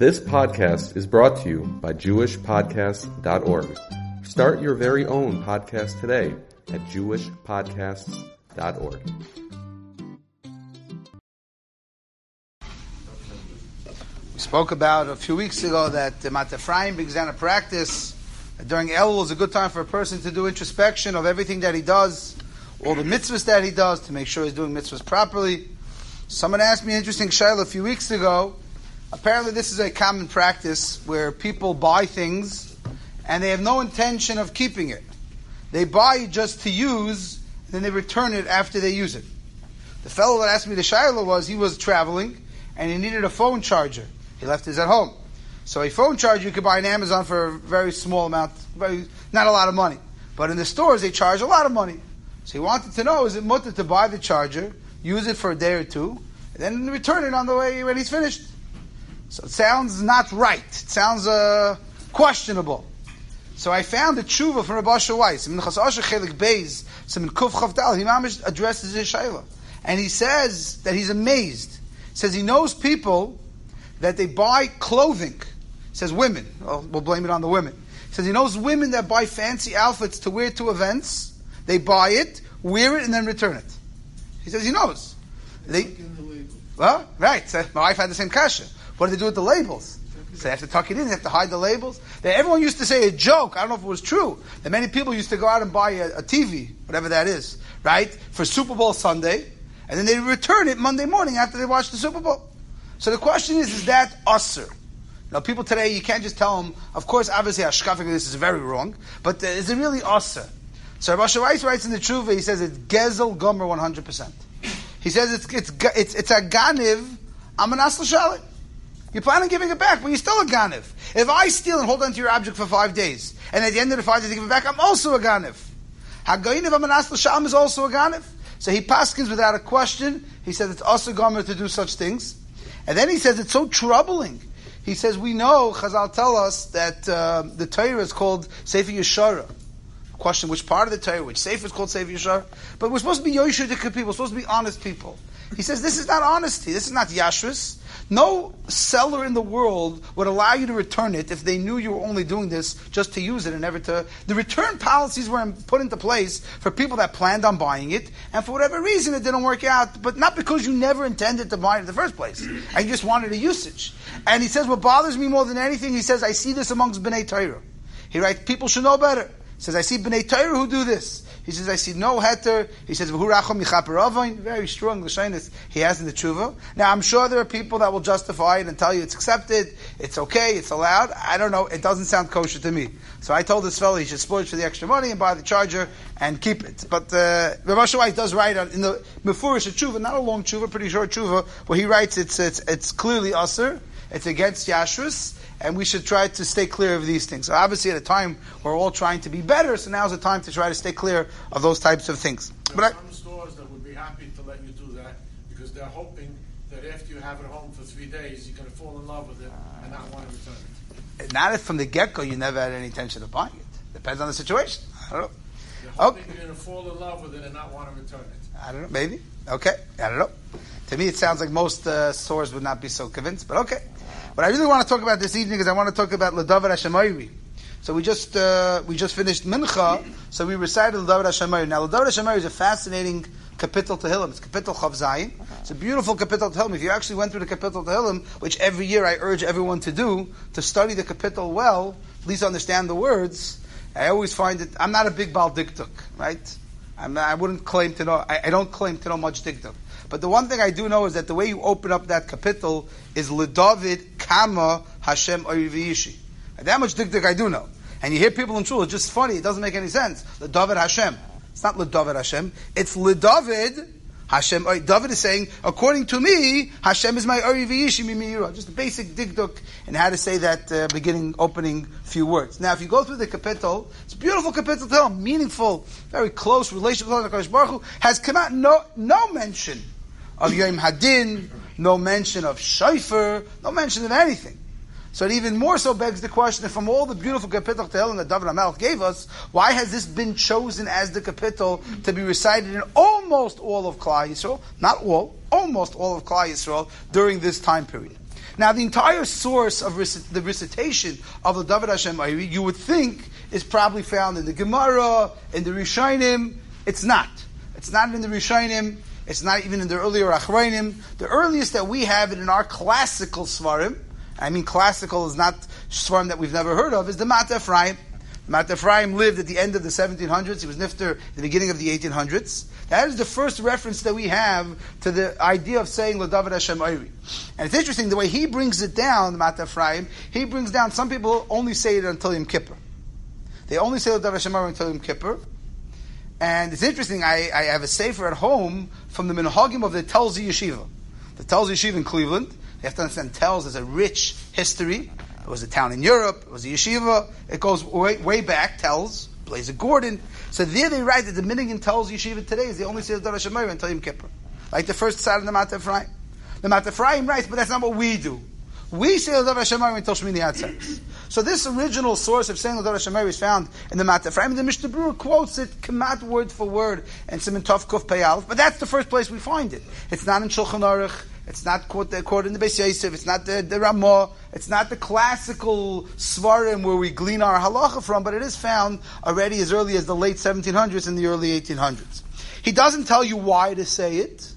This podcast is brought to you by JewishPodcasts.org. Start your very own podcast today at JewishPodcasts.org. We spoke about a few weeks ago that the Matafraim down a practice. During Elul is a good time for a person to do introspection of everything that he does, all the mitzvahs that he does, to make sure he's doing mitzvahs properly. Someone asked me an interesting shayla a few weeks ago. Apparently, this is a common practice where people buy things and they have no intention of keeping it. They buy just to use, and then they return it after they use it. The fellow that asked me the shayla was he was traveling and he needed a phone charger. He left his at home. So a phone charger you could buy on Amazon for a very small amount, very, not a lot of money. But in the stores they charge a lot of money. So he wanted to know, is it mutter to buy the charger, use it for a day or two, and then return it on the way when he's finished? So it sounds not right. It sounds uh, questionable. So I found a tshuva from Rabbi Weiss. Minchas Asher Chelik Beis, some in Kuf Chavdal, he mamish addresses his shayla. And he says that he's amazed. He says he knows people that they buy clothing. He says women. Well, we'll blame it on the women. He says he knows women that buy fancy outfits to wear to events. They buy it, wear it, and then return it. He says he knows. They, well, right. So my wife had the same kasha. What do they do with the labels? So they have to tuck it in, they have to hide the labels. They, everyone used to say a joke, I don't know if it was true, that many people used to go out and buy a, a TV, whatever that is, right, for Super Bowl Sunday, and then they return it Monday morning after they watch the Super Bowl. So the question is, is that usser? Now, people today, you can't just tell them, of course, obviously, Ashkafik, this is very wrong, but uh, is it really usser? So Rabbi Weiss writes in the Tshuva, he says it's Gezel Gomer 100%. He says it's, it's, it's, it's a Ganiv, Amanas L'Shalit. You plan on giving it back, but you're still a Ganiv. If I steal and hold on to your object for five days, and at the end of the five days I give it back, I'm also a Ganiv. Hagoyin of Amanas L'Shalim is also a Ganiv. So he paskins without a question. He says it's also Gomer to do such things. And then he says it's so troubling. He says, we know, Chazal tell us that uh, the Torah is called Sefer Yeshara. Question which part of the Torah, which Sefer is called Sefer Yeshara. But we're supposed to be Yoshidik people, we're supposed to be honest people. He says, this is not honesty, this is not Yashrus. No seller in the world would allow you to return it if they knew you were only doing this just to use it and never to. The return policies were put into place for people that planned on buying it, and for whatever reason it didn't work out, but not because you never intended to buy it in the first place. You just wanted a usage. And he says, what bothers me more than anything, he says, I see this amongst B'nai Torah. He writes, people should know better. He says, I see B'nai Torah who do this. He says, I see no heter. He says, very strong Lashonis he has in the tshuva. Now, I'm sure there are people that will justify it and tell you it's accepted, it's okay, it's allowed. I don't know. It doesn't sound kosher to me. So I told this fellow he should splurge for the extra money and buy the charger and keep it. But uh, Rav White does write on, in the Mefurish tshuva, not a long tshuva, pretty short tshuva, where he writes it's, it's, it's clearly usr, it's against Yashrus, and we should try to stay clear of these things. So obviously, at a time we're all trying to be better, so now's the time to try to stay clear of those types of things. There but are some I, stores that would be happy to let you do that because they're hoping that after you have it home for three days, you're going to fall in love with it and not want to return it. Not if from the get go you never had any intention of buying it. Depends on the situation. I don't know. You're hoping okay. you're going to fall in love with it and not want to return it. I don't know. Maybe. Okay. I don't know. To me, it sounds like most uh, stores would not be so convinced, but okay. What I really want to talk about this evening is I want to talk about L'Dovid Hashem Ori. So we just uh, we just finished Mincha, so we recited L'Dovid Hashem Ori. Now L'Dovid Hashem Ori is a fascinating capital Tehillim. It's capital Chav Zayin. It's a beautiful capital Tehillim. If you actually went through the capital Tehillim, which every year I urge everyone to do, to study the capital well, at least understand the words, I always find it, I'm not a big Baal Diktuk, right? I'm not, I wouldn't claim to know, I, I don't claim to know much Diktuk. But the one thing I do know is that the way you open up that capital is Ledavid Kama Hashem Oyviyishi. That much dikdik I do know. And you hear people in shul, it's just funny, it doesn't make any sense. Ledavid Hashem. It's not Ledavid Hashem. It's Ledavid Hashem. David is saying, according to me, Hashem is my Ori V'yishi Just a basic dikduk and how to say that uh, beginning, opening few words. Now, if you go through the capital, it's a beautiful capital to meaningful, very close relationship with HaKadosh Baruch Hu, has come out no, no mention of Yom Hadin, no mention of Shaifer, no mention of anything. So it even more so begs the question from all the beautiful capital Tehillim that David HaMelech gave us, why has this been chosen as the capital to be recited in almost all of Klal Yisrael? Not all, almost all of Klal Yisrael during this time period. Now, the entire source of rec- the recitation of the David Hashem Ayri, you would think, is probably found in the Gemara, in the Rishonim. It's not. It's not in the Rishonim. It's not even in the earlier Achrayim. The earliest that we have it in our classical Svarim, I mean classical is not Svarim that we've never heard of, is the Mat Ephraim. Mat Ephraim lived at the end of the 1700s. He was Nifter the beginning of the 1800s. That is the first reference that we have to the idea of saying Ladavid Hashem Oiri. And it's interesting the way he brings it down, Mat Ephraim, he brings down, some people only say it until Yom Kippur. They only say Ladavid Hashem Oiri until Yom Kippur. And it's interesting, I, I have a sefer at home from the Minhagim of the Telz Yeshiva. The Telz Yeshiva in Cleveland. You have to understand, Telz has a rich history. It was a town in Europe. It was a yeshiva. It goes way, way back. Telz Blazer Gordon. So there they write that the Minhagim Telz Yeshiva today is the only say Dara Shemayim until Yom Kippur, like the first side of the Mat Ephraim. The Mat Ephraim writes, but that's not what we do. We say Dara Shemayim until Shmini Atzeres. So this original source of saying Dara Shemayim is found in the Mat Ephraim. The Mishnah Berurah quotes it, Kamat word for word, and Simon Tov Kuf Peyal. But that's the first place we find it. It's not in Shulchan Aruch. It's not quoted in the Beis Yosef. It's not the, the Ramah. It's not the classical Svarim where we glean our halacha from, but it is found already as early as the late 1700s and the early 1800s. He doesn't tell you why to say it.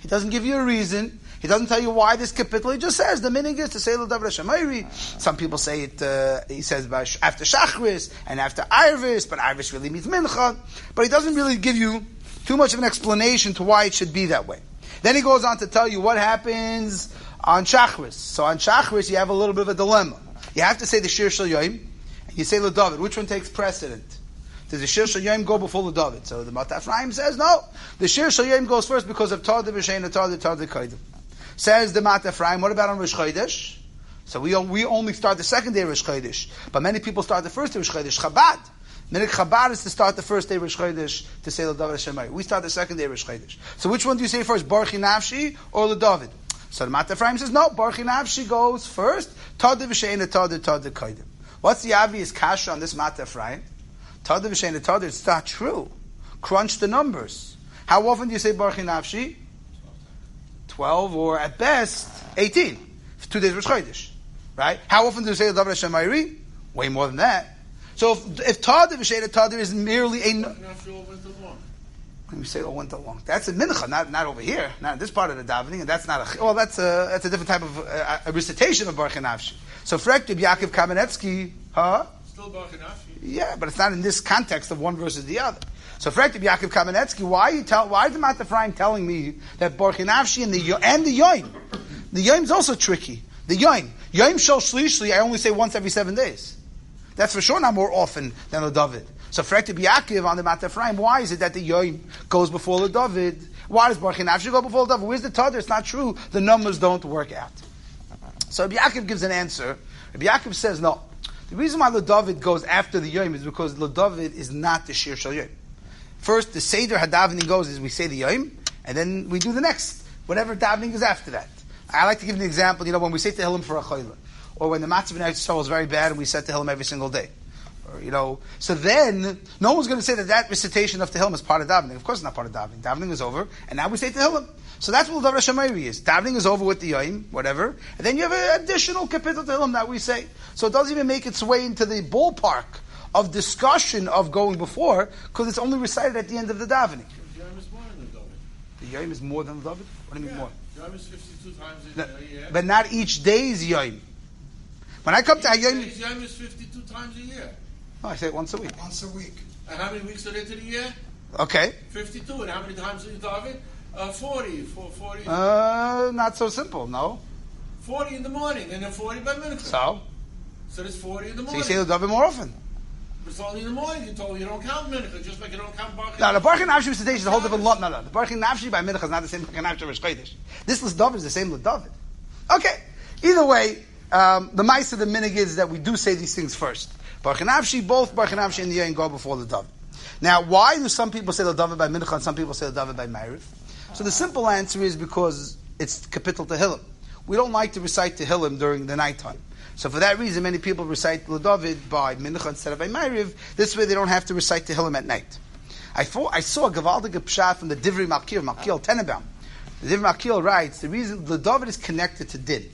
He doesn't give you a reason. He doesn't tell you why this capital. He just says the meaning is to say L'Dav Shemayri. Some people say it. Uh, he says after Shachris and after Irvis, but Irvis really means Mincha. But he doesn't really give you too much of an explanation to why it should be that way. Then he goes on to tell you what happens on Shachris. So on Shachris, you have a little bit of a dilemma. You have to say the Shir Shal Yoim, and you say the David. Which one takes precedent? Does the Shir Shal Yoim go before the David? So the Mat Ephraim says no. The Shir Shal Yoim goes first because of Tad B'Shein and Tad Kaidim. Says the Mat Ephraim. What about on Rosh Chodesh? So we, we only start the second day of Rosh Chodesh, but many people start the first day of Rosh Chodesh. Chabad. Minhag Chabad is to start the first day of Rosh Chodesh to say L'David Hashem We start the second day of Rosh Chodesh. So which one do you say first, Baruch Nafshi or L'David? So the Mat Ephraim says, no, Baruch Nafshi goes first, Tad V'Shein Tad Tad Kaidim. What's the obvious kasha on this Mat Ephraim? Tad V'Shein Tad, it's not true. Crunch the numbers. How often do you say Baruch Nafshi? 12 or at best 18. Two days Rosh Chodesh. Right? How often do you say L'David Hashem Way more than that. So if, if Tadir V'Sheda Tadir is merely a... When we say all winter long, that's a mincha, not, not over here, not in this part of the davening, and that's not a well, that's a that's a different type of uh, a recitation of Baruch Nafshi. So Frektib Yaakov Kamenetsky, huh? Yeah, but it's not in this context of one versus the other. So Frektib Yaakov Kamenetsky, why you tell why is the Mat Ephraim telling me that Baruch and the and the Yoim, the Yoim is also tricky. The Yoim, Yoim Shal Shlishli, I only say once every seven days. That's for sure not more often than the David. So Frekta Yaakov on the Mat Ephraim, why is it that the Yoim goes before the David? Why does Baruch go before the David? Where's the Tadr? It's not true. The numbers don't work out. So Yaakov gives an answer. Yaakov says no. The reason why the David goes after the Yom is because the David is not the Shir Shal Yom. First, the Seder Hadavening goes is we say the Yom, and then we do the next, whatever davening is after that. I like to give an example, you know, when we say Tehillim for a Chayla or when the matzah in Eretz is very bad and we said Tehillim every single day. Or, you know, so then no one's going to say that that recitation of Tehillim is part of davening. Of course, it's not part of davening. Davening is over, and now we say Tehillim. So that's what Davar Shemayri is. Davening is over with the Yom, whatever, and then you have an additional kapitel Tehillim that we say. So it doesn't even make its way into the ballpark of discussion of going before, because it's only recited at the end of the davening. The Yom is more than the David. The Yom is more than David? What do you mean Yeah. more? Yom is 52 times a No, year. but not each day's Yom. When I come to Yom, Each Yom is 52 times a year. Oh, I say it once a week. Once a week. And how many weeks are there to the year? Okay. 52. And how many times is David? Uh, 40. Four- 40, Uh, not so simple, no. 40 in the morning, and then 40 by minute. So, So there's 40 in the morning. so you say the David more often. it's only in the morning. You told me you don't count minute, just like you don't count Baruch. No, the Baruch Nafshi recitation is a whole different lot. No, no. The Baruch Nafshi by Mincha is not the same Baruch Nafshi Rosh Chodesh. This List David is the same List David. Okay. Either way, um, the mice of the minig is that we do say these things first. Baruch Nafshi, both Baruch Nafshi and the Yain go before the David. Now, why do some people say the David by Mincha and some people say the David by Ma'ariv? So the simple answer is because it's capital Tehillim. We don't like to recite Tehillim during the nighttime. So for that reason, many people recite the David by Mincha instead of by Ma'ariv. This way they don't have to recite Tehillim at night. I, thought, I saw a Gavaldige Pshat from the Divrei Malkiel, Malkiel Tenenbaum. The Divrei Malkiel writes, the reason the David is connected to Din.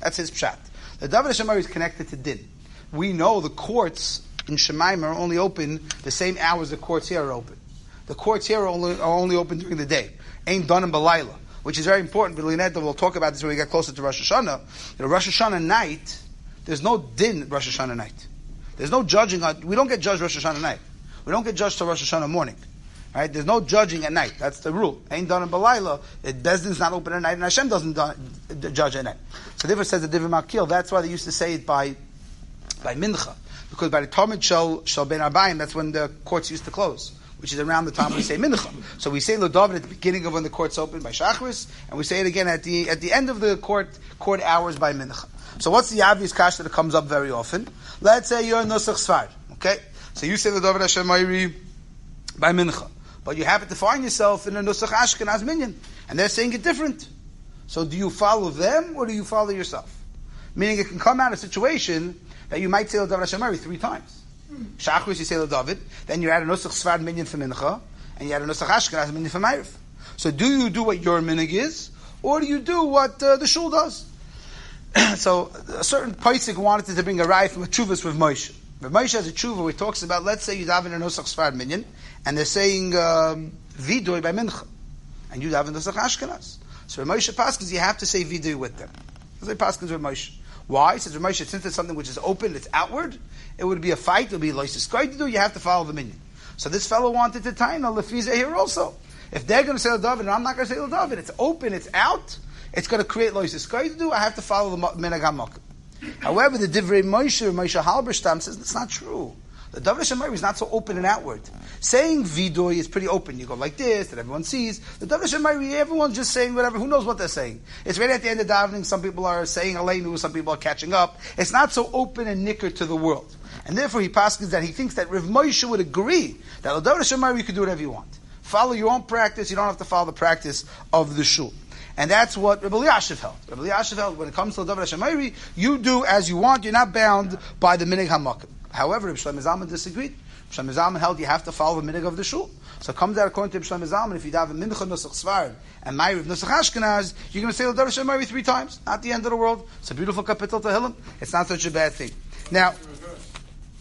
That's his pshat. The David Shemari is connected to din. We know the courts in Shemaim are only open the same hours the courts here are open. The courts here are only, are only open during the day. Ain't done in Balayla, which is very important. But we'll talk about this when we get closer to Rosh Hashanah. Know, Rosh Hashanah night, there's no din Rosh Hashanah night. There's no judging. On, we don't get judged Rosh Hashanah night. We don't get judged till Rosh Hashanah morning. Right? There's no judging at night. That's the rule. Ain't done in Balayla. Bezdin's not open at night, and Hashem doesn't do, judge at night. So therefore says the Divrei Malkiel. That's why they used to say it by by Mincha. Because by the Talmud Shal, Shal Ben Arbayim, that's when the courts used to close, which is around the time we say Mincha. So we say David at the beginning of when the courts open by Shachris, and we say it again at the at the end of the court court hours by Mincha. So what's the obvious kasha that comes up very often? Let's say you're Nusach Sfar, okay? So you say David Hashem by Mincha. But you happen to find yourself in a Nusach Ashkenaz Minyan, and they're saying it different. So do you follow them, or do you follow yourself? Meaning it can come out a situation that you might say David Hashem three times. Shachris, you say David, then you add a Nusach Sfar Minyan for Mincha, and you add a Nusach Ashkenaz Minyan for Ma'ariv. So do you do what your minig is, or do you do what uh, the shul does? so a certain Paisik wanted to bring a ride from a chuvas with Moshe. But Moshe has a tshuva where he talks about, let's say you daven a Nosach Sfar Minyan, and they're saying um, Vidoy by Mincha, and you daven Nosach Ashkenaz. So Moshe Paskins, you have to say Vidoy with them. That's why Paskins with Moshe. Why? Says Moshe, since it's something which is open, it's outward, it would be a fight, it would be Loisis to do, you have to follow the Minyan. So this fellow wanted to tie no Lefiza here also. If they're going to say David, and I'm not going to say David, it's open, it's out, it's going to create Loisis to do, I have to follow the Minag However, the Divrei Moshe, Moshe Halberstam says it's not true. The Davar Shemari is not so open and outward. Saying Vidoy is pretty open. You go like this, that everyone sees. The Davar Shemari, everyone's just saying whatever. Who knows what they're saying? It's right at the end of davening. Some people are saying Aleinu, some people are catching up. It's not so open and nicker to the world. And therefore, he passes that he thinks that Rav Moshe would agree that the Davar Shemari you can do whatever you want. Follow your own practice. You don't have to follow the practice of the shul. And that's what Rabbi Yashiv held. Rabbi Yashiv held, when it comes to the Davar Hashemayri, you do as you want, you're not bound by the Minig HaMakim. However, Rabbi Shlomo disagreed. Rabbi Shlomo held you have to follow the Minig of the Shul. So it comes out according to Rabbi Shlomo if you have a Mincha Nusach Svar and Mayriv Nusach Ashkenaz, you're going to say the Davar Hashemayri three times. Not the end of the world. It's a beautiful capital to Hillim. It's not such a bad thing. Now,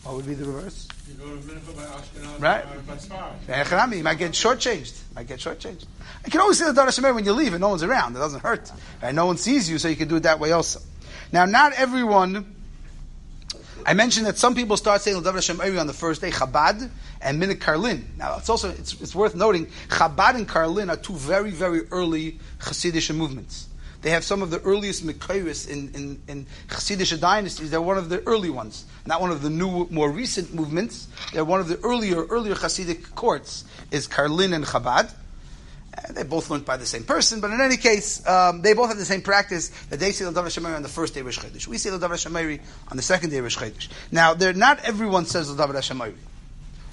what would be the reverse? You go to mincha by Ashkenaz, right? Uh, by Svarim. You might get shortchanged. Might get shortchanged. You can always say the Dar Hashem when you leave and no one's around. It doesn't hurt. Right? No one sees you, so you can do it that way also. Now, not everyone. I mentioned that some people start saying the Hashem on the first day, Chabad and Minik Karlin. Now, it's also it's, it's worth noting Chabad and Karlin are two very very early Hasidic movements. They have some of the earliest Mekairis in, in, in Chassidish dynasties. They're one of the early ones, not one of the new, more recent movements. They're one of the earlier, earlier Chassidic courts, is Karlin and Chabad. They both learned by the same person, but in any case, um, they both have the same practice that they say Davar Shemari on the first day of Rosh. We say Davar Shemari on the second day of Rosh. Now, not everyone says Davar Shemari.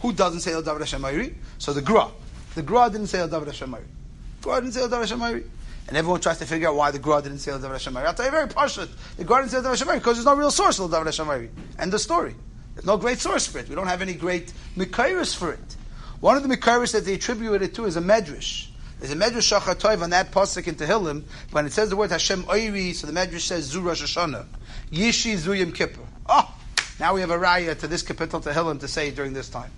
Who doesn't say Davar Shemari? So the Gra. The Gra didn't say Davar Shemari. Gra didn't say Davar Shemari. And everyone tries to figure out why the Gra didn't say Davar Shemari. I'll tell you very partial. The Gra didn't say Davar Shemari because there's no real source of Davar Shemari. And the story. There's no great source for it. We don't have any great Mikairis for it. One of the Mikairis that they attributed it to is a Medrash. There's a Medrash Shachatov on that pasuk in Tehillim when it says the word Hashem Oiri, so the Medrash says Zu Rosh Hashanah. Yishi Zu Yom Kippur. Oh, now we have a raya to this capital Tehillim to say during this time.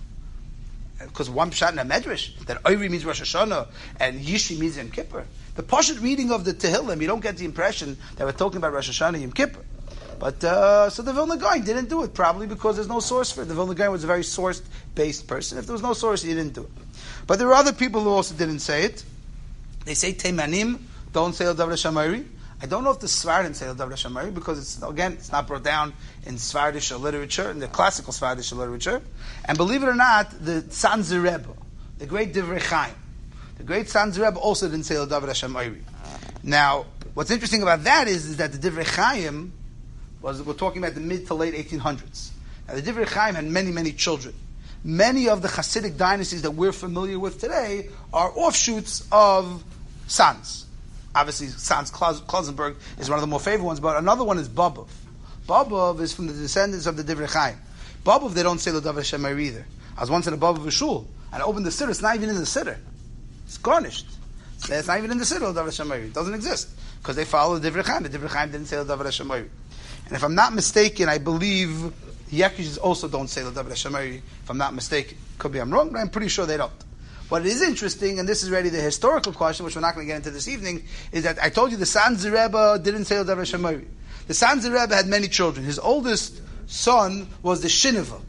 Because one shot in a Medrash, that Oiri means Rosh Hashanah and Yishi means Yom Kippur. The Pashut reading of the Tehillim, you don't get the impression that we're talking about Rosh Hashanah Yom Kippur. But uh, so the Vilna Gaon didn't do it probably because there's no source for it. The Vilna Gaon was a very source based person. If there was no source, he didn't do it. But there were other people who also didn't say it. They say Teimanim don't say El Davar Shamari. I don't know if the Svardim say El Davar Shamari because it's again it's not brought down in Svardish literature in the classical Svardish literature. And believe it or not, the Tzanzer Rebbe, the great Divrei Chaim, the great Sanz Rebbe also didn't say David Hashem Oiri. Now, what's interesting about that is, is that the Divrei Chaim was, we're talking about the mid to late 1800s. Now, the Divrei Chaim had many, many children. Many of the Hasidic dynasties that we're familiar with today are offshoots of Sanz. Obviously, Sanz Klausenburg is one of the more favorite ones, but another one is Bobov. Bobov is from the descendants of the Divrei Chaim. Bobov, they don't say David Hashem either. I was once in a Bobov shul, and I opened the siddur, it's not even in the siddur. It's garnished. It's not even in the Siddur of Davar It doesn't exist. because they follow the Divrei Chaim. The Divrei Chaim didn't say Davar Hashemayri. And if I'm not mistaken, I believe the Yakishs also don't say Davar Hashemayri, if I'm not mistaken. Could be I'm wrong, but I'm pretty sure they don't. What is interesting, and this is really the historical question, which we're not going to get into this evening, is that I told you the Sanzer Rebbe didn't say the Davar Hashemayri. The Sanzer Rebbe had many children. His oldest son was the Shineva,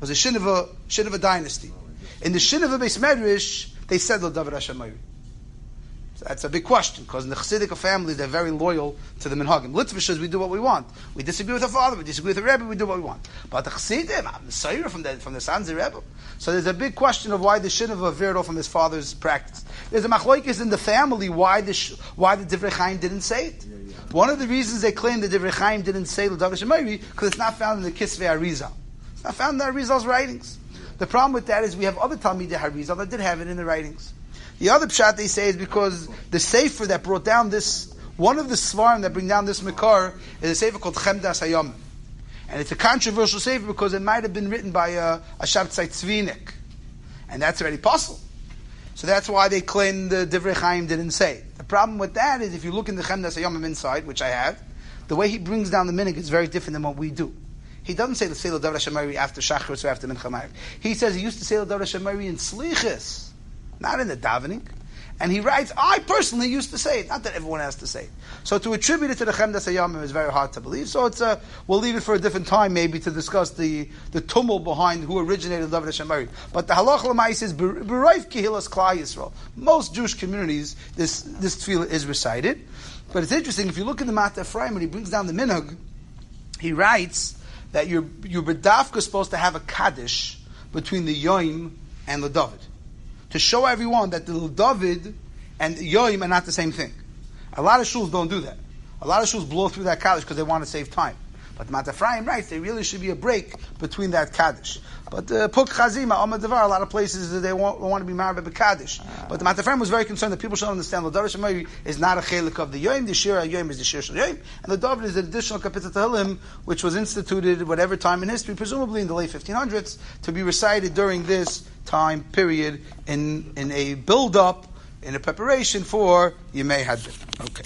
was the Shineva, Shineva dynasty. In the Shineva Beis Medrash, they said Davar Hashemayri. That's a big question because in the Chassidic families they're very loyal to the minhagim. Litvishas we do what we want. We disagree with our father, we disagree with the Rebbe, we do what we want. But the Chassidim, I'm the from the from the Sanzer Rebbe. So there's a big question of why the Shinava veered off from his father's practice. There's a machlokes in the family why the why the Divrei Chaim didn't say it. One of the reasons they claim the Divrei Chaim didn't say the Davar Shemayri because it's not found in the Kisvei Arizal. It's not found in the Arizal's writings. The problem with that is we have other Talmidei Harizal that did have it in the writings. The other pshat they say is because the sefer that brought down this, one of the svarim that bring down this makar is a sefer called Chemdas Hayom. And it's a controversial sefer because it might have been written by uh, a, a Shabtai Tzvinik. And that's already possible. So that's why they claim the Divrei Chaim didn't say. The problem with that is if you look in the Chemdas Hayom inside, which I have, the way he brings down the minig is very different than what we do. He doesn't say the Selah Davar Shemari after Shachris or after Mincha He says he used to say the Davar Shemari in Slichis not in the davening. And he writes, I personally used to say it, not that everyone has to say it. So to attribute it to the Chemdas Hayamim is very hard to believe. So it's a, we'll leave it for a different time maybe to discuss the, the tumult behind who originated David Shemari. But the halach l'mais is Bereif Kehilas Klal Yisrael. Most Jewish communities, this, this tefillah is recited. But it's interesting, if you look in the Mat Ephraim, when he brings down the minhag, he writes that your, your Bedafka is supposed to have a Kaddish between the Yoim and the David to show everyone that the David and Yoim are not the same thing. A lot of shuls don't do that. A lot of shuls blow through that Kaddish because they want to save time. But Matafraim writes there really should be a break between that Kaddish. But uh, Puk Chazima, Amadavar, a lot of places they want, want to be married by Kaddish. But the Matafraim was very concerned that people should understand the Shemari is not a chelik of the Yom, the Shira Yom is the Shir Shal Yom, and the David is an additional Kapitah Tehillim, which was instituted whatever time in history, presumably in the late 1500s, to be recited during this time period in, in a build-up, in a preparation for Yemei Hadin. Okay.